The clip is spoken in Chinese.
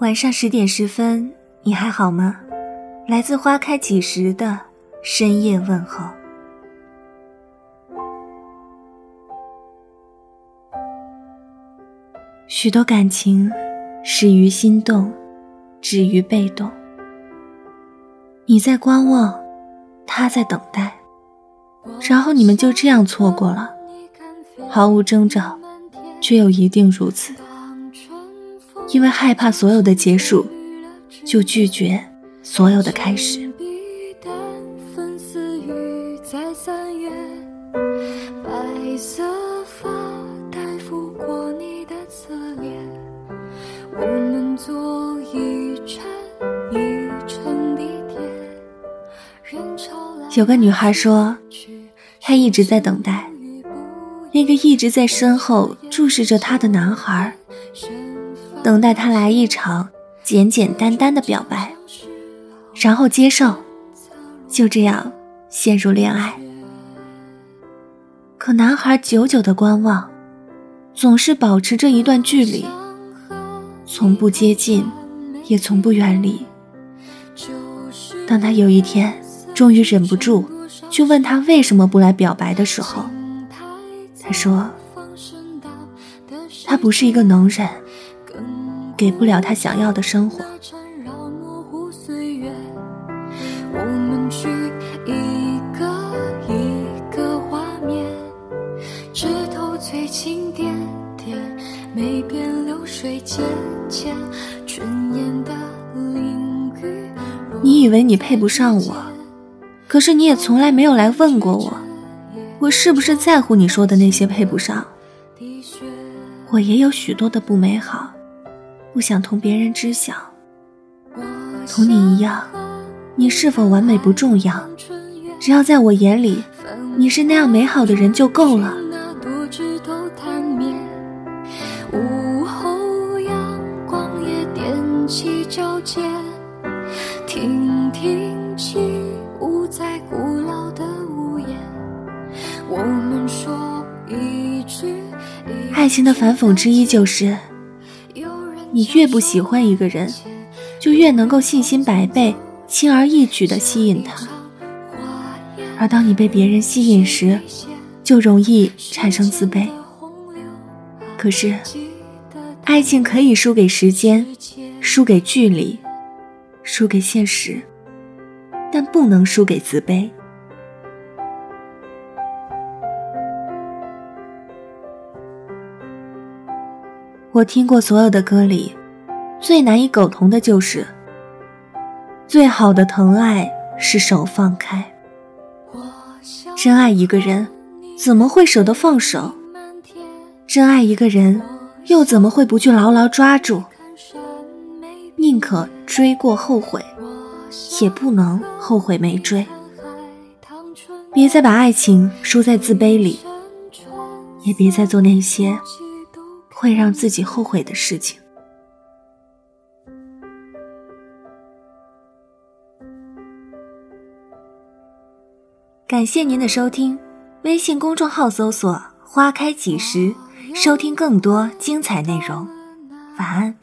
晚上十点十分，你还好吗？来自花开几时的深夜问候。许多感情始于心动，止于被动。你在观望，他在等待，然后你们就这样错过了，毫无征兆，却又一定如此。因为害怕所有的结束，就拒绝所有的开始。有个女孩说，她一直在等待那个一直在身后注视着她的男孩。等待他来一场简简单单的表白，然后接受，就这样陷入恋爱。可男孩久久的观望，总是保持着一段距离，从不接近，也从不远离。当他有一天终于忍不住，去问他为什么不来表白的时候，他说：“他不是一个能忍。”给不了他想要的生活。你以为你配不上我，可是你也从来没有来问过我，我是不是在乎你说的那些配不上？我也有许多的不美好。不想同别人知晓，同你一样，你是否完美不重要，只要在我眼里，你是那样美好的人就够了。爱情的反讽之一就是。你越不喜欢一个人，就越能够信心百倍、轻而易举地吸引他；而当你被别人吸引时，就容易产生自卑。可是，爱情可以输给时间，输给距离，输给现实，但不能输给自卑。我听过所有的歌里，最难以苟同的就是：最好的疼爱是手放开。真爱一个人，怎么会舍得放手？真爱一个人，又怎么会不去牢牢抓住？宁可追过后悔，也不能后悔没追。别再把爱情输在自卑里，也别再做那些。会让自己后悔的事情。感谢您的收听，微信公众号搜索“花开几时”，收听更多精彩内容。晚安。